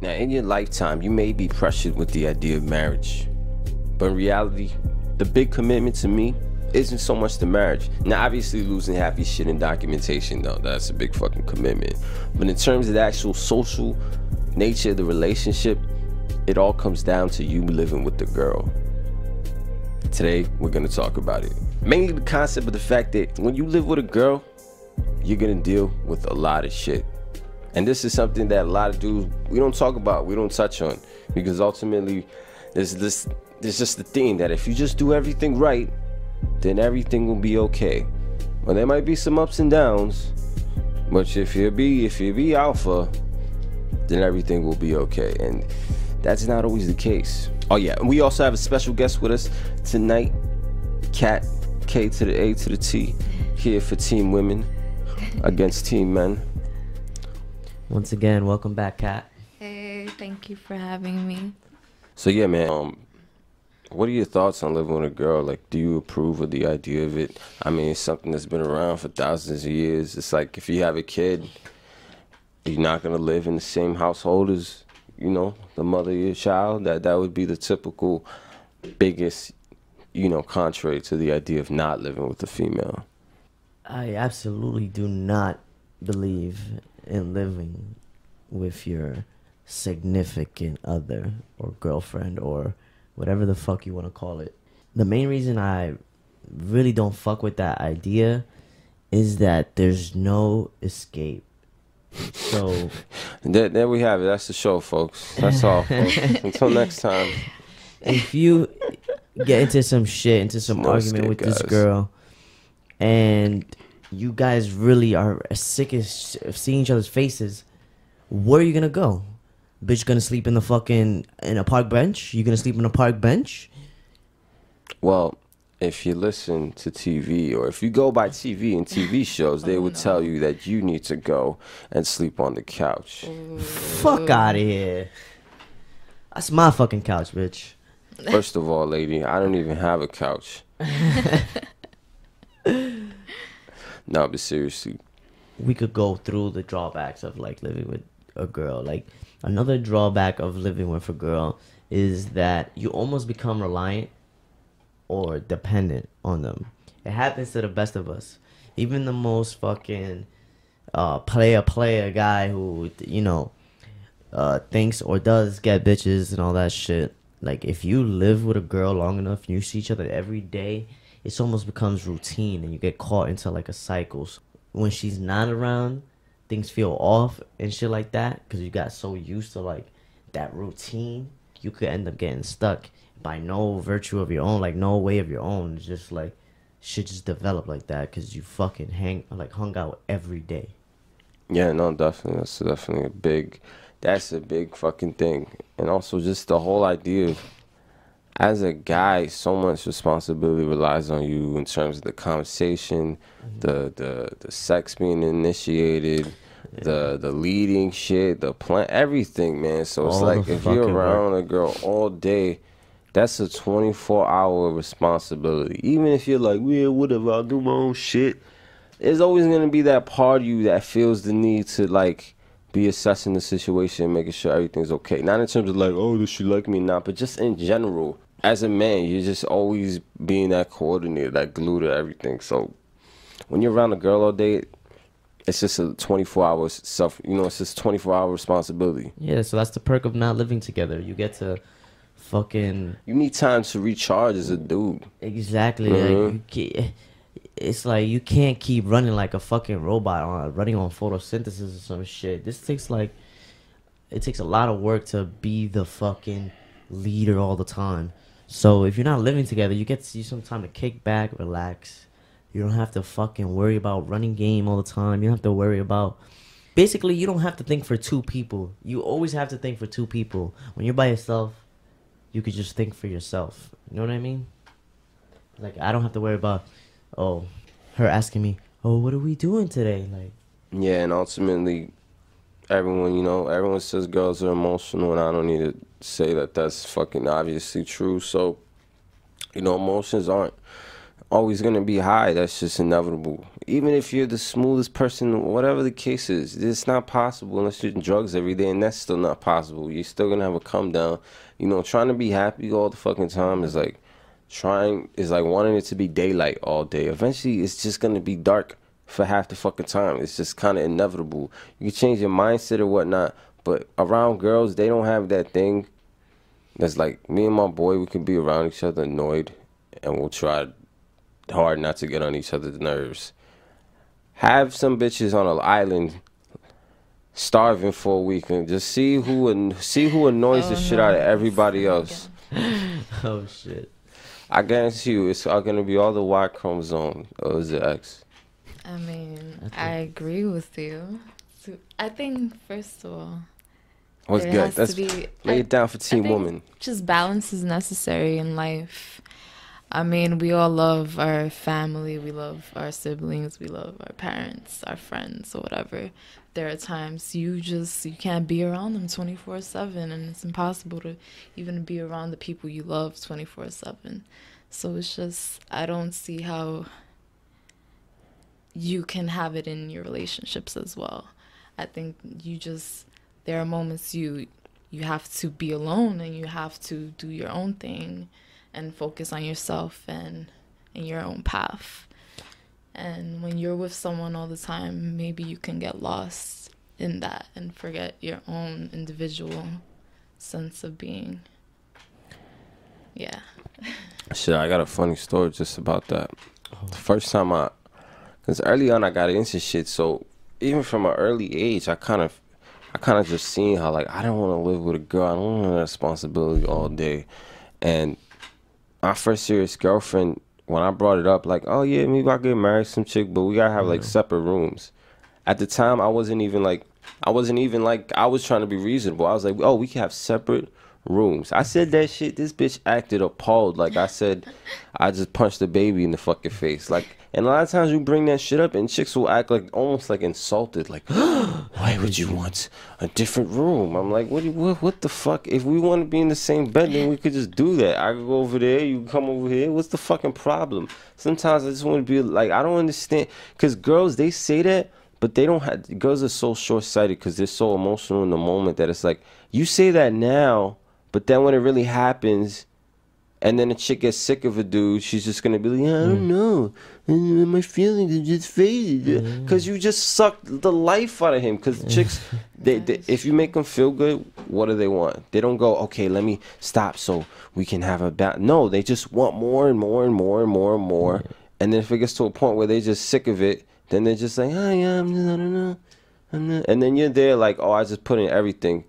Now, in your lifetime, you may be pressured with the idea of marriage, but in reality, the big commitment to me isn't so much the marriage. Now, obviously, losing half your shit in documentation, though, that's a big fucking commitment. But in terms of the actual social nature of the relationship, it all comes down to you living with the girl. Today, we're gonna talk about it. Mainly the concept of the fact that when you live with a girl, you're gonna deal with a lot of shit. And this is something that a lot of dudes we don't talk about, we don't touch on, because ultimately, there's this there's just the thing that if you just do everything right, then everything will be okay. Well, there might be some ups and downs, but if you be if you be alpha, then everything will be okay. And that's not always the case. Oh yeah, and we also have a special guest with us tonight, Kat K to the A to the T, here for Team Women against Team Men. Once again, welcome back, Kat. Hey, thank you for having me. So yeah, man. Um, what are your thoughts on living with a girl? Like, do you approve of the idea of it? I mean, it's something that's been around for thousands of years. It's like if you have a kid, you're not gonna live in the same household as you know the mother of your child. That that would be the typical biggest, you know, contrary to the idea of not living with a female. I absolutely do not believe in living with your significant other or girlfriend or whatever the fuck you want to call it. The main reason I really don't fuck with that idea is that there's no escape. So There, there we have it. That's the show, folks. That's all, folks. Until next time. if you get into some shit, into some No argument escape, with this girl, and you guys really are sick as of seeing each other's faces, where are you gonna go? Bitch, gonna sleep in the fucking in a park bench? You gonna sleep in a park bench? Well, if you listen to TV or if you go by TV and TV shows, they would oh, tell you that you need to go and sleep on the couch. Fuck out of here. That's my fucking couch, bitch. First of all, lady, I don't even have a couch. no, but seriously, we could go through the drawbacks of like living with a girl. Like another drawback of living with a girl is that you almost become reliant or dependent on them. It happens to the best of us. Even the most fucking uh player player guy who you know uh thinks or does get bitches and all that shit. Like if you live with a girl long enough you see each other every day, it's almost becomes routine and you get caught into like a cycle. So when she's not around, things feel off and shit like that because you got so used to like that routine, you could end up getting stuck by no virtue of your own, like no way of your own. It's just like shit just develop like that because you fucking hang like hung out every day. yeah, no, definitely, that's definitely a big, that's a big fucking thing, and also just the whole idea of, as a guy, so much responsibility relies on you in terms of the conversation, mm-hmm. the the the sex being initiated. The the leading shit, the plan, everything, man. So it's All like if you're fucking work. around a girl all day, that's a 24 hour responsibility. Even if you're like, yeah, whatever, I'll do my own shit. There's always gonna be that part of you that feels the need to like be assessing the situation, making sure everything's okay. Not in terms of like, oh, does she like me or not, but just in general. As a man, you're just always being that coordinator, that glue to everything. So when you're around a girl all day, it's just a 24 hour self. You know, it's just 24 hour responsibility. Yeah, so that's the perk of not living together. You get to fucking You need time to recharge as a dude. Exactly. Mhm. Like you it's like you can't keep running like a fucking robot on running on photosynthesis or some shit. This takes like it takes a lot of work to be the fucking leader all the time. So if you're not living together, you get to see some time to kick back, relax. You don't have to fucking worry about running game all the time. You don't have to worry about basically you don't have to think for two people. You always have to think for two people. When you're by yourself, you could just think for yourself. You know what I mean? Like I don't have to worry about oh her asking me, "Oh, what are we doing today?" Like Yeah, and ultimately, everyone, you know, everyone says girls are emotional, and I don't need to say that that's fucking obviously true. So, you know, emotions aren't always gonna be high. That's just inevitable. Even if you're the smoothest person, whatever the case is, it's not possible unless you're drugs every day, and that's still not possible. You're still gonna have a come down. You know, trying to be happy all the fucking time is like trying is like wanting it to be daylight all day. Eventually, it's just gonna be dark for half the fucking time. It's just kind of inevitable. You can change your mindset or whatnot, but around girls, they don't have that thing. That's like me and my boy. We can be around each other annoyed, and we'll try hard not to get on each other's nerves. Have some bitches on an island starving for a week and just see who an- see who annoys Oh, the shit no. out of everybody else. oh shit. I guarantee you, it's all gonna be all the Y chromosome or is it X? I mean, I think- I agree with you. So I think first of all, oh, What's there good? has That's to be lay it down for Team Woman. just balance is necessary in life. I mean, we all love our family, we love our siblings, we love our parents, our friends, or whatever. There are times you just you can't be around them 24/7 and it's impossible to even be around the people you love 24/7. So it's just I don't see how you can have it in your relationships as well. I think you just there are moments you you have to be alone and you have to do your own thing and focus on yourself and and your own path. And when you're with someone all the time, maybe you can get lost in that and forget your own individual sense of being. Yeah. Shit, I got a funny story just about that. Oh. The first time I, cause early on I got into shit, so even from an early age, I kind of, I kind of just seen how like I don't want to live with a girl. I don't want responsibility all day, and my first serious girlfriend, when I brought it up, like, oh yeah, maybe I get married some chick, but we gotta have like separate rooms. At the time, I wasn't even like, I wasn't even like, I was trying to be reasonable. I was like, oh, we can have separate rooms. I said that shit. This bitch acted appalled. Like I said, I just punched the baby in the fucking face. Like, and a lot of times you bring that shit up, and chicks will act like almost like insulted. Like, why would you want a different room? I'm like, what? What? What the fuck? If we want to be in the same bed, then we could just do that. I could go over there. You come over here. What's the fucking problem? Sometimes I just want to be like, I don't understand, because girls they say that. But they don't have girls are so short sighted because they're so emotional in the moment that it's like you say that now, but then when it really happens, and then a chick gets sick of a dude, she's just gonna be like, yeah, I don't know, and my feelings are just faded because you just sucked the life out of him. Because chicks, they, they if you make them feel good, what do they want? They don't go, okay, let me stop so we can have a bat. No, they just want more and more and more and more and more. And then if it gets to a point where they're just sick of it, then they're just like, oh yeah, I'm just, I don't know, I'm not. And then you're there like, oh, I just put in everything.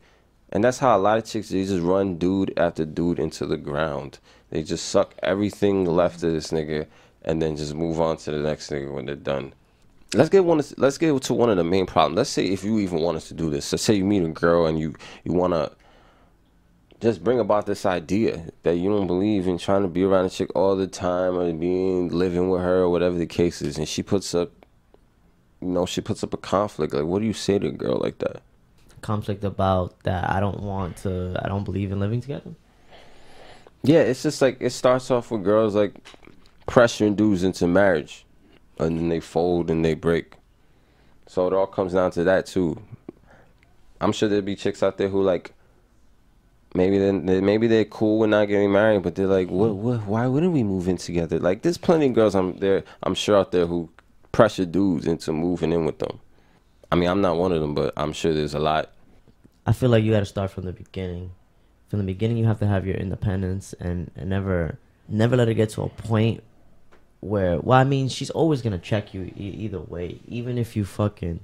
And that's how a lot of chicks they just run dude after dude into the ground. They just suck everything left of this nigga and then just move on to the next nigga when they're done. Let's get one. Let's get to one of the main problems. Let's say if you even want us to do this. Let's say you meet a girl and you you want to just bring about this idea that you don't believe in trying to be around a chick all the time or being living with her or whatever the case is, and she puts up, you know, she puts up a conflict. Like, what do you say to a girl like that? Conflict about that I don't want to I don't believe in living together. Yeah, it's just like it starts off with girls like pressuring dudes into marriage, and then they fold and they break. So it all comes down to that too. I'm sure there'll be chicks out there who like maybe then they, maybe they're cool with not getting married, but they're like, what, what, why wouldn't we move in together? Like, there's plenty of girls I'm there, I'm sure out there who pressure dudes into moving in with them. I mean, I'm not one of them, but I'm sure there's a lot. I feel like you got to start from the beginning. From the beginning, you have to have your independence and, and never never let it get to a point where. Well, I mean, she's always gonna check you e- either way. Even if you fucking,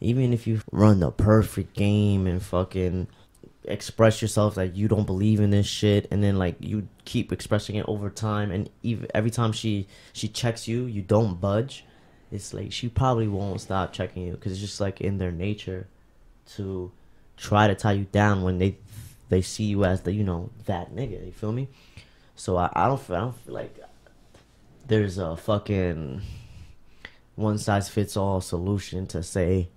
even if you run the perfect game and fucking express yourself that you don't believe in this shit, and then like you keep expressing it over time, and even every time she she checks you, you don't budge. It's like she probably won't stop checking you because it's just like in their nature to try to tie you down when they they see you as the you know that nigga. You feel me? So I, I don't feel I don't feel like there's a fucking one size fits all solution to say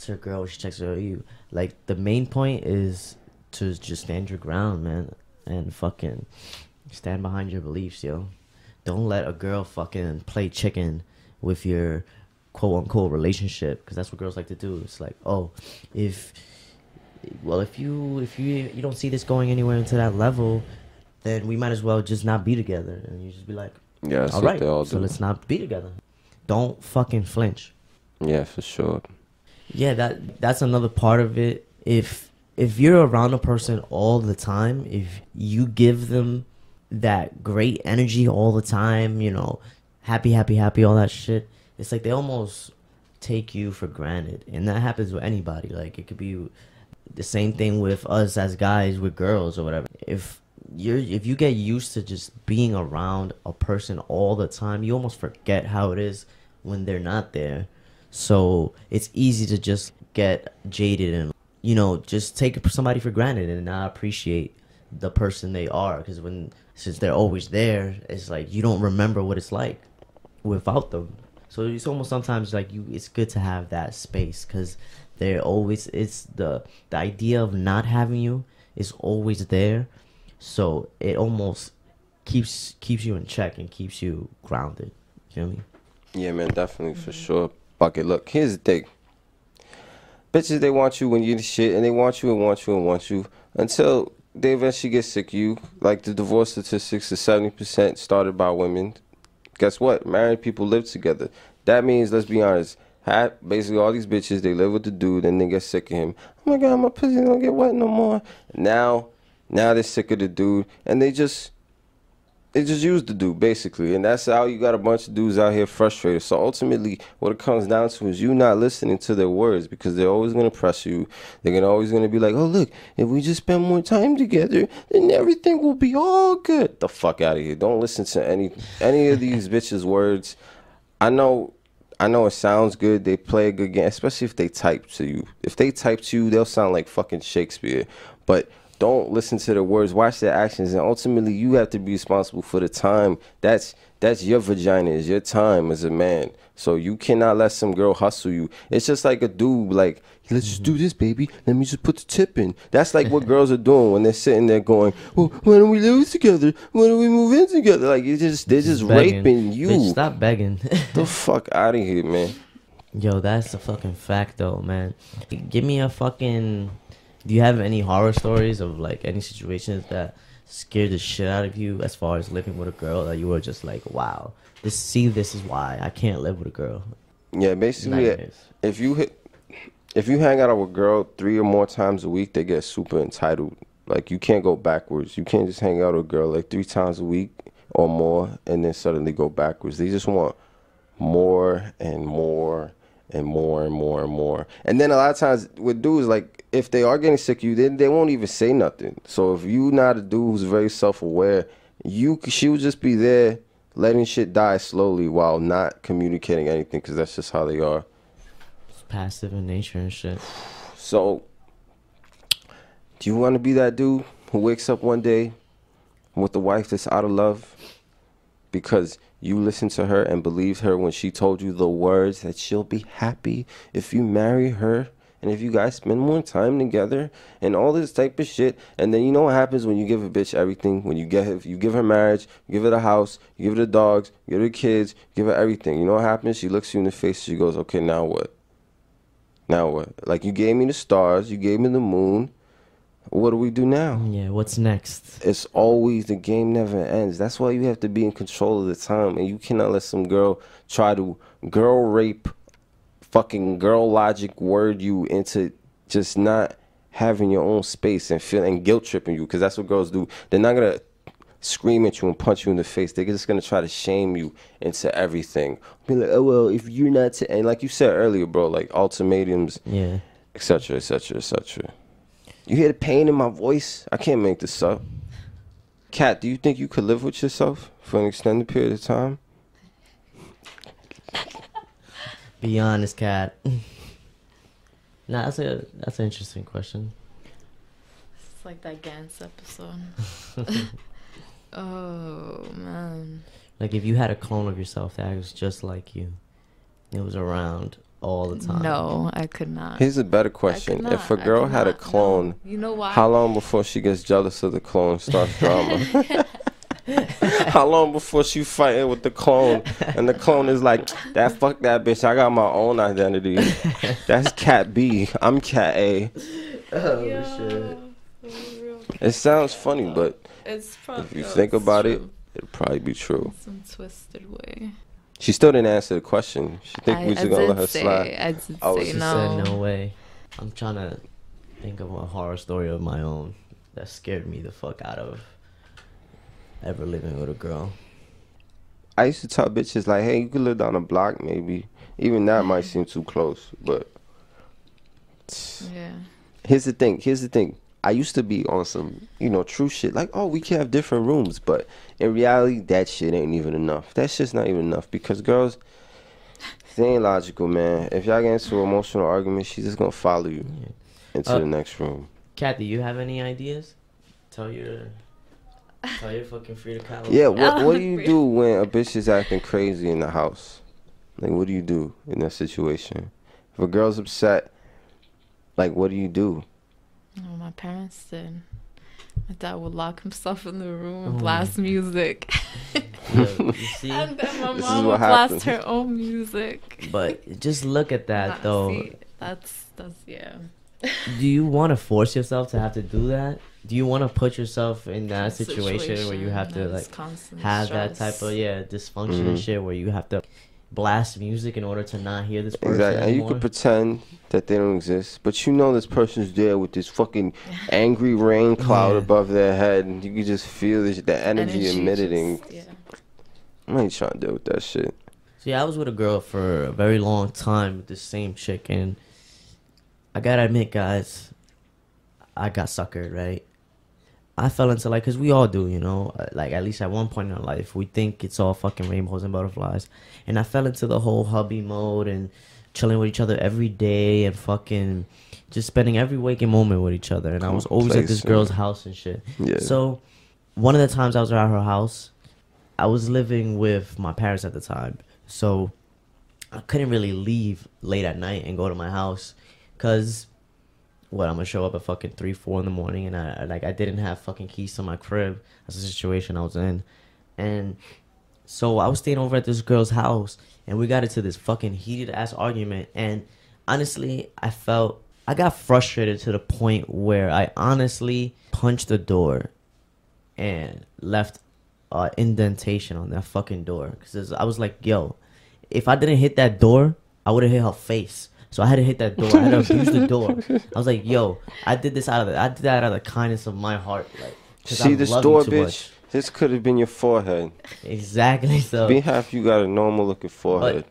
to a girl she checks her you. Like the main point is to just stand your ground, man, and fucking stand behind your beliefs, yo. don't let a girl fucking play chicken with your quote unquote relationship because that's what girls like to do. It's like, oh, if well, if you if you you don't see this going anywhere into that level, then we might as well just not be together. And you just be like, Yeah, all right, all what right, they all so let's not be together. Don't fucking flinch. Yeah, for sure. Yeah, that that's another part of it. If if you're around a person all the time, if you give them that great energy all the time, you know, happy, happy, happy, all that shit, it's like they almost take you for granted. And that happens with anybody. Like it could be the same thing with us as guys with girls or whatever. If you're if you get used to just being around a person all the time, you almost forget how it is when they're not there. So it's easy to just get jaded and you know just take somebody for granted and not appreciate the person they are because when since they're always there, it's like you don't remember what it's like without them. So it's almost sometimes like you. It's good to have that space because they're always. It's the the idea of not having you is always there, so it almost keeps keeps you in check and keeps you grounded. You know what I mean? Yeah, man, definitely for sure. Bucket. Look, here's the thing. Bitches, they want you when you're the shit, and they want you and want you and want you until they eventually get sick of you. Like the divorce statistics, the seventy percent started by women. Guess what? Married people live together. That means, let's be honest, ha basically all these bitches they live with the dude, and they get sick of him. Oh my god, my pussy don't get wet no more. Now, now they're sick of the dude, and they just they just used the dude basically, and that's how you got a bunch of dudes out here frustrated. So ultimately, what it comes down to is you not listening to their words because they're always gonna press you. They're gonna always gonna be like, "Oh look, if we just spend more time together, then everything will be all good." The fuck out of here! Don't listen to any any of these bitches' words. I know. I know it sounds good. They play a good game, especially if they type to you. If they type to you, they'll sound like fucking Shakespeare. But don't listen to the words. Watch their actions, and ultimately, you have to be responsible for the time. That's that's your vagina. Is your time as a man. So you cannot let some girl hustle you. It's just like a dude. Like let's just do this, baby. Let me just put the tip in. That's like what girls are doing when they're sitting there going, "Well, why don't we live together? Why don't we move in together?" Like it's just they're just Begging. raping you. Bitch, stop begging. the fuck out of here, man. Yo, that's a fucking fact though, man. Give me a fucking. Do you have any horror stories of like any situations that scared the shit out of you as far as living with a girl that you were just like, wow, this see this is why I can't live with a girl. Yeah, basically, Nightmares. if you hit, if you hang out with a girl three or more times a week, they get super entitled. Like you can't go backwards. You can't just hang out with a girl like three times a week or more and then suddenly go backwards. They just want more and more and more and more and more. And then a lot of times with dudes, like if they are getting sick of you, then they won't even say nothing. So if you not a dude who's very self aware, you she would just be there letting shit die slowly while not communicating anything because that's just how they are. It's passive in nature and shit. So, do you want to be that dude who wakes up one day with a wife that's out of love because you listened to her and believed her when she told you the words that she'll be happy if you marry her and if you guys spend more time together and all this type of shit. And then you know what happens when you give a bitch everything? When you get her, you give her marriage you give her the house you give her the dogs you give her the kids you give her everything. You know what happens? She looks you in the face. She goes okay now what? Now what? Like you gave me the stars you gave me the moon what do we do now Yeah, what's next? it's always the game never ends. That's why you have to be in control of the time, and you cannot let some girl try to girl rape, fucking girl logic word you into just not having your own space and feeling guilt tripping you because that's what girls do. They're not gonna scream at you and punch you in the face. They're just gonna try to shame you into everything. Be like, oh well, if you're not, and like you said earlier, bro, like ultimatums, Yeah. etc., etc., etc. You hear the pain in my voice? I can't make this up. Kat, do you think you could live with yourself for an extended period of time? Be honest, Kat. nah, that's a that's an interesting question. It's like that Gans episode. oh man. Like if you had a clone of yourself that was just like you, it was around all the time. No, I could not. Here's a better question. If a girl could had a clone, No. you know why? how long before she gets jealous of the clone starts drama? How long before she fighting with the clone? And the clone is like, that fuck that bitch. I got my own identity. That's Kat B. I'm Kat A. Oh Yeah, shit. It sounds funny, but It's probably if you think about it, it'll probably be true. some twisted way. She still didn't answer the question. She think I, we I just gonna did let her say, slide. I did Oh, say she She no. said no way. I'm trying to think of a horror story of my own that scared me the fuck out of ever living with a girl. I used to tell bitches like, hey, you could live down the block maybe. Even that might seem too close, but Yeah. here's the thing. Here's the thing. I used to be on some, you know, true shit. Like, oh, we can have different rooms, but in reality, that shit ain't even enough. That shit's not even enough because girls, they ain't logical, man. If y'all get into an emotional argument, she's just gonna follow you Yeah. into Uh, the next room. Kat, do you have any ideas? Tell your tell your fucking free to Kahlo. Yeah, what what do you do when a bitch is acting crazy in the house? Like, what do you do in that situation? If a girl's upset, like, what do you do? Oh, my parents did. My dad would lock himself in the room and Oh. blast music. Yeah, see? and then my This mom what would blast happens. her own music. But just look at that Nah, though. see, that's that's yeah. Do you want to force yourself to have to do that? Do you want to put yourself in that situation, where you have to like constant have that type of yeah dysfunction and Mhm. shit where you have to blast music in order to not hear this person Exactly. And you anymore? could pretend that they don't exist, but you know this person's there with this fucking angry rain cloud Yeah. above their head, and you can just feel this, the energy Energy emitting. just- yeah. I ain't trying to deal with that shit. See, I was with a girl for a very long time with the same chick, and I gotta admit, guys, I got suckered, right? I fell into like, cause we all do, you know, uh, like at least at one point in our life, we think it's all fucking rainbows and butterflies, and I fell into the whole hubby mode and chilling with each other every day and fucking just spending every waking moment with each other, and I was always at this girl's house and shit. Yeah. So, one of the times I was at her house, I was living with my parents at the time. So, I couldn't really leave late at night and go to my house because what I'm gonna show up at fucking three, four in the morning, and I like I didn't have fucking keys to my crib. That's the situation I was in, and so I was staying over at this girl's house, and we got into this fucking heated ass argument. And honestly, I felt I got frustrated to the point where I honestly punched the door and left uh, indentation on that fucking door because I was like, yo, if I didn't hit that door, I would have hit her face. So I had to hit that door. I had to abuse the door. I was like, yo, I did this out of the, I did that out of the kindness of my heart. Like, 'cause I See this door, bitch? much. This could have been your forehead. Exactly. So Be happy you got a normal looking forehead.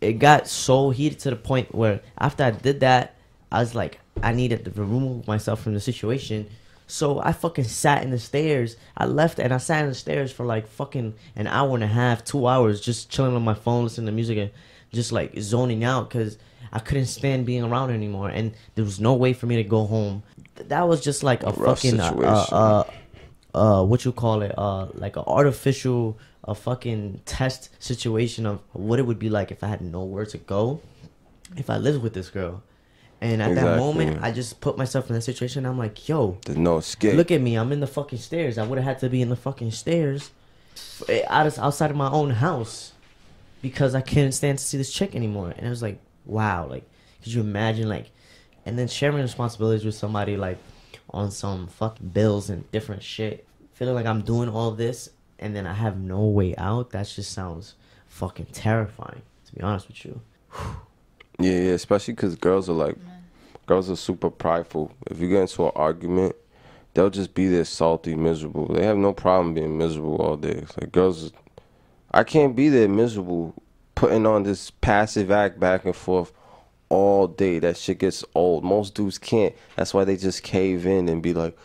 But it got so heated to the point where after I did that, I was like, I needed to remove myself from the situation. So I fucking sat in the stairs. I left and I sat in the stairs for like fucking an hour and a half, two hours, just chilling on my phone, listening to music and just like zoning out because I couldn't stand being around anymore. And there was no way for me to go home. That was just like a fucking uh, uh, uh, what you call it, uh, like an artificial, a fucking test situation of what it would be like if I had nowhere to go, if I lived with this girl. And at that moment, I just put myself in that situation. I'm like, yo, There's no escape. look at me. I'm in the fucking stairs. I would have had to be in the fucking stairs, out of, outside of my own house, because I couldn't stand to see this chick anymore. And I was like, wow, like, could you imagine, like, and then sharing responsibilities with somebody like on some fucking bills and different shit, feeling like I'm doing all this and then I have no way out. That just sounds fucking terrifying. To be honest with you. Yeah, yeah, especially because girls are like, girls are super prideful. If you get into an argument, they'll just be there salty, miserable. They have no problem being miserable all day. It's like girls, I can't be that miserable, putting on this passive act back and forth all day. That shit gets old. Most dudes can't. That's why they just cave in and be like,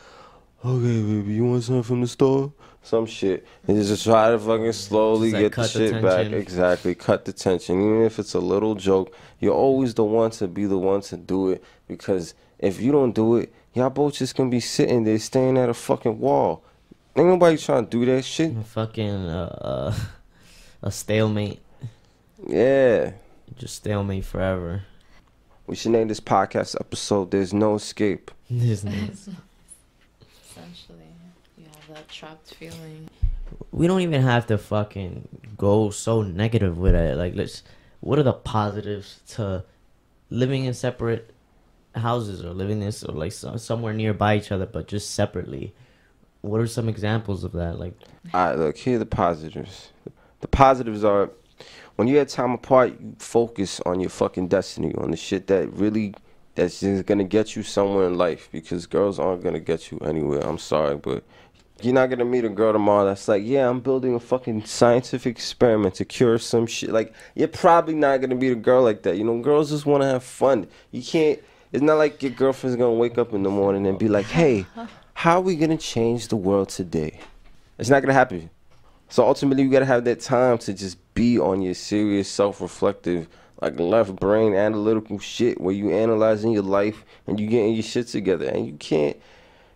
okay, baby, you want something from the store? Some shit. And just try to fucking slowly like, get the cut the shit back. Exactly. Cut the tension. Even if it's a little joke, you're always the one to be the one to do it. Because if you don't do it, y'all both just gonna be sitting there staring at a fucking wall. Ain't nobody trying to do that shit. Fucking uh, uh, a stalemate. Yeah. Just stalemate forever. We should name this podcast episode There's No Escape. This nigga- Essentially, You have that trapped feeling. we don't even have to fucking go so negative with it. Like, let's. What are the positives to living in separate houses or living this or like so, somewhere nearby each other, but just separately? What are some examples of that? Like, All right, look, here are the positives. The positives are when you have time apart, you focus on your fucking destiny, on the shit that really that's just gonna get you somewhere in life because girls aren't gonna get you anywhere. I'm sorry, but you're not gonna meet a girl tomorrow that's like, yeah, I'm building a fucking scientific experiment to cure some shit. Like, you're probably not gonna meet a girl like that. You know, girls just wanna have fun. You can't. It's not like your girlfriend's gonna wake up in the morning and be like, hey, how are we gonna change the world today? It's not gonna happen. So ultimately, you gotta have that time to just be on your serious, self-reflective, like left brain analytical shit, where you analyzing your life and you getting your shit together. And you can't.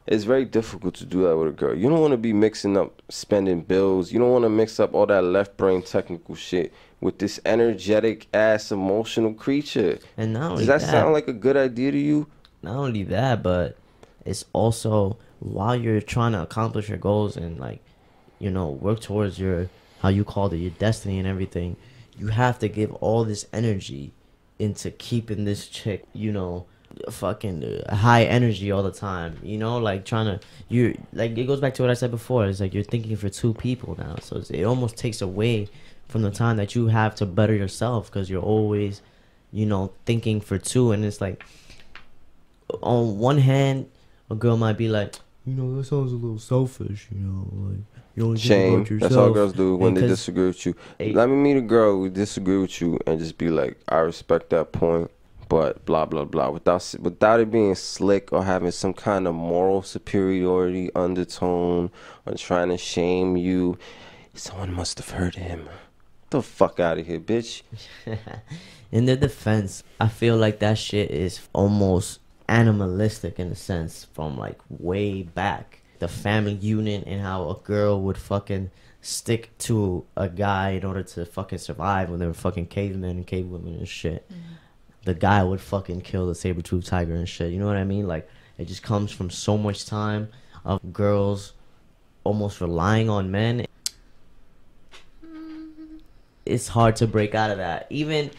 It's very difficult to do that with a girl. You don't want to be mixing up spending bills. You don't want to mix up all that left brain technical shit with this energetic ass emotional creature. and not only Does that that, sound like a good idea to you? not only that, but it's also while you're trying to accomplish your goals and like, you know, work towards your how you called it your destiny and everything, you have to give all this energy into keeping this chick, you know, fucking uh, high energy all the time. You know, like trying to you like it goes back to what I said before. It's like you're thinking for two people now, so it almost takes away from the time that you have to better yourself because you're always, you know, thinking for two, and it's like on one hand, a girl might be like, you know, that sounds a little selfish, you know, like you only think Shame. about That's all girls do when And they disagree with you. Hey. Let me meet a girl who disagree with you and just be like, I respect that point, but blah blah blah, without without it being slick or having some kind of moral superiority undertone or trying to shame you. Someone must have hurt him. Get the fuck out of here, bitch. in their defense, I feel like that shit is almost animalistic in a sense from like way back. The family unit and how a girl would fucking stick to a guy in order to fucking survive when they were fucking cavemen and cavewomen and shit. Mm-hmm. The guy would fucking kill the saber tooth tiger and shit. You know what I mean? Like it just comes from so much time of girls almost relying on men. Mm-hmm. It's hard to break out of that. Even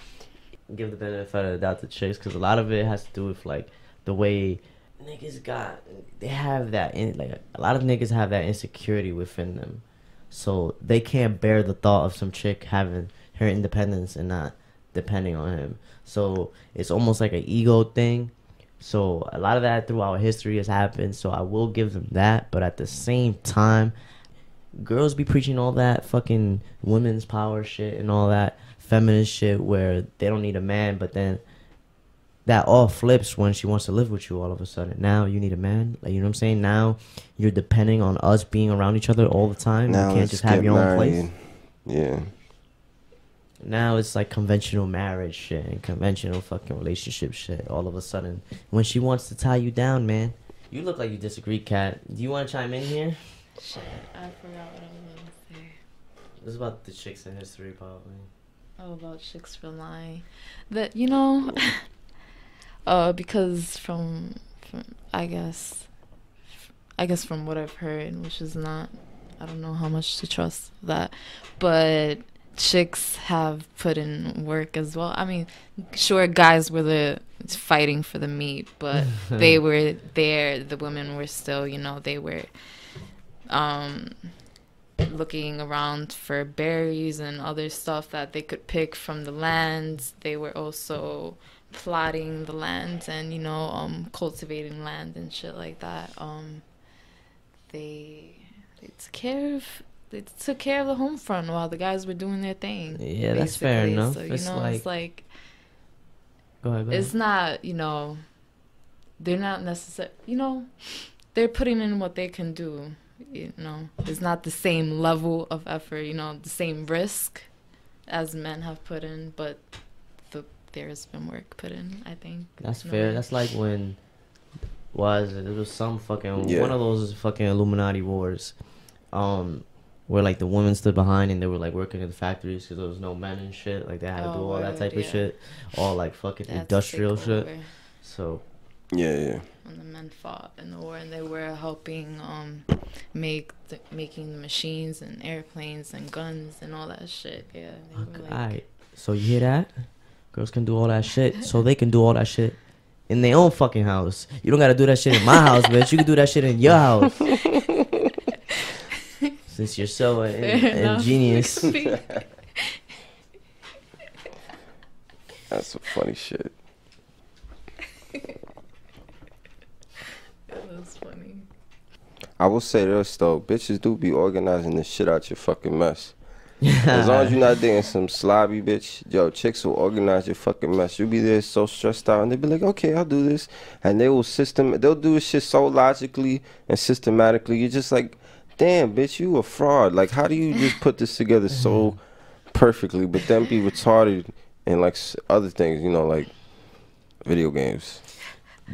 give the benefit of the doubt to chicks because a lot of it has to do with like the way niggas got they have that in like a lot of niggas have that insecurity within them. So they can't bear the thought of some chick having her independence and not depending on him. So it's almost like an ego thing. So a lot of that throughout history has happened so i will give them that but at the same time girls be preaching all that fucking women's power shit and all that feminist shit where they don't need a man, but then that all flips when she wants to live with you all of a sudden. Now you need a man. Like you know what I'm saying? Now you're depending on us being around each other all the time. Now you can't just have get your own place. married. Yeah. Now it's like conventional marriage shit and conventional fucking relationship shit all of a sudden. When she wants to tie you down, man. You look like you disagree, Kat. Do you want to chime in here? Shit, I forgot what I was gonna say. This is about the chicks in history, probably. Oh, about chicks for relying. That you know, uh, because from, from I guess, I guess from what I've heard, which is not, I don't know how much to trust that, but chicks have put in work as well. I mean, sure, guys were the fighting for the meat, but they were there. The women were still, you know, they were, um looking around for berries and other stuff that they could pick from the lands. They were also plotting the land and you know um cultivating land and shit like that. Um they they took care of they took care of the home front while the guys were doing their thing. Yeah, that's fair enough. So you It's know, like- it's like Go ahead, go ahead. it's not you know they're not necessary you know they're putting in what they can do you know it's not the same level of effort you know the same risk as men have put in but there's been work put in i think That's in a fair. way. That's like when was it? It was some fucking Yeah. one of those fucking Illuminati wars, um, where like the women stood behind and they were like working in the factories because there was no men and shit. Like they had to Oh, do all that word, type of shit, all like fucking They had to industrial shit. over. So Yeah, yeah. when the men fought in the war and they were helping um make the, making the machines and airplanes and guns and all that shit. Yeah. They like, Alright, so you hear that? Girls can do all that shit, so they can do all that shit in their own fucking house. You don't gotta do that shit in my house, bitch. You can do that shit in your house. Since you're so in- ingenious. That's some funny shit. That was funny. I will say this though, bitches do be organizing the shit out your fucking mess. As long as you're not dating some slobby bitch, yo, chicks will organize your fucking mess. You'll be there so stressed out, and they'll be like, okay, I'll do this, and they will system, they'll do this shit so logically and systematically. You're just like, damn, bitch, you a fraud. Like, how do you just put this together so perfectly, but then be retarded in like other things, you know, like video games.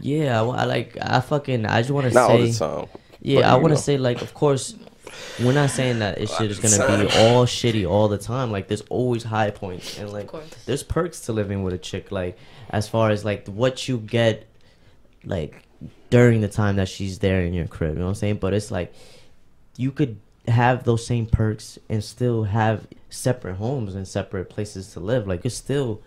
Yeah, I, I like. I fucking. I just want to Not all the say. time. Yeah, I want to say like, of course, we're not saying that it shit is gonna be all shitty all the time. Like, there's always high points, and like, there's perks to living with a chick. Like, as far as like what you get, like during the time that she's there in your crib. You know what I'm saying? But it's like you could have those same perks and still have separate homes and separate places to live. Like, you still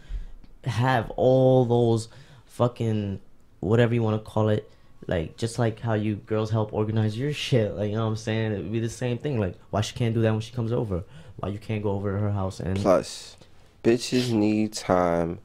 have all those fucking whatever you want to call it like just like how you girls help organize your shit. Like you know what i'm saying? It would be the same thing. Like why she can't do that when she comes over? Why you can't go over to her house and Plus, bitches need time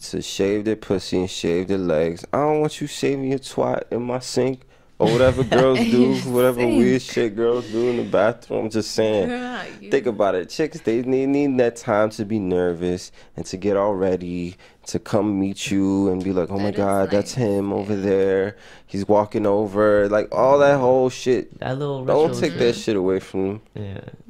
to shave their pussy and shave their legs. I don't want you shaving your twat in my sink or whatever girls do, whatever weird shit girls do in the bathroom. I'm just saying. Yeah, you- Think about it. Chicks, they need, need that time to be nervous and to get all ready, to come meet you and be like, oh my That is God, that's nice, him over there. He's walking over. Like, all that whole shit. that little Don't take shit. that shit away from them. yeah That is true.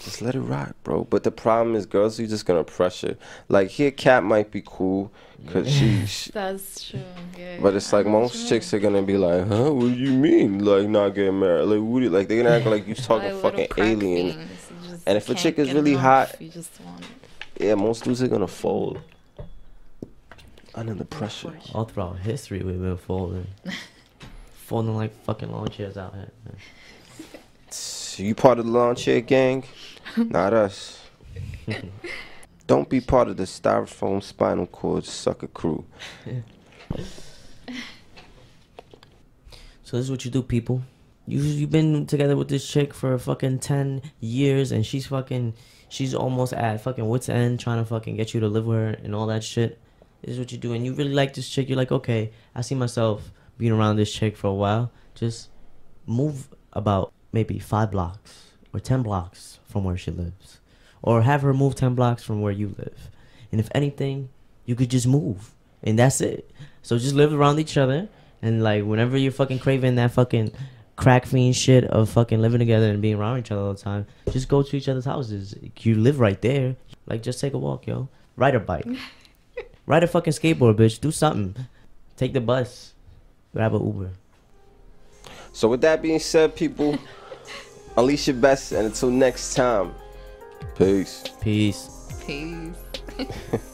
Just let it rock, bro. But the problem is, girls are just gonna pressure. Like here, Kat might be cool because she, she- That's true. Yeah. But it's I like know what most you chicks are gonna be like, huh? What do you mean, like not getting married? Like, what do you, like they're gonna act like you're talking Like fucking alien. things, you just And if a chick is really enough, hot- you just want it. Yeah, most dudes are gonna fold under the pressure. all throughout history we've been folding folding like fucking lawn chairs out here man. So you part of the lawn chair gang? Not us. Don't be part of the styrofoam spinal cord sucker crew. So this is what you do, people. You you've been together with this chick for fucking ten years, and she's fucking she's almost at fucking wits end, trying to fucking get you to live with her and all that shit. This is what you do, and you really like this chick. You're like, okay, I see myself being around this chick for a while. Just move about maybe five blocks or ten blocks from where she lives, or have her move ten blocks from where you live. And if anything, you could just move, and that's it. So just live around each other, and like whenever you're fucking craving that fucking crack fiend shit of fucking living together and being around each other all the time, just go to each other's houses. You live right there. Like just take a walk, yo. Ride a bike. Ride a fucking skateboard, bitch. Do something. Take the bus. Grab a Uber. So with that being said, people, unleash your best, and until next time, peace. Peace. Peace.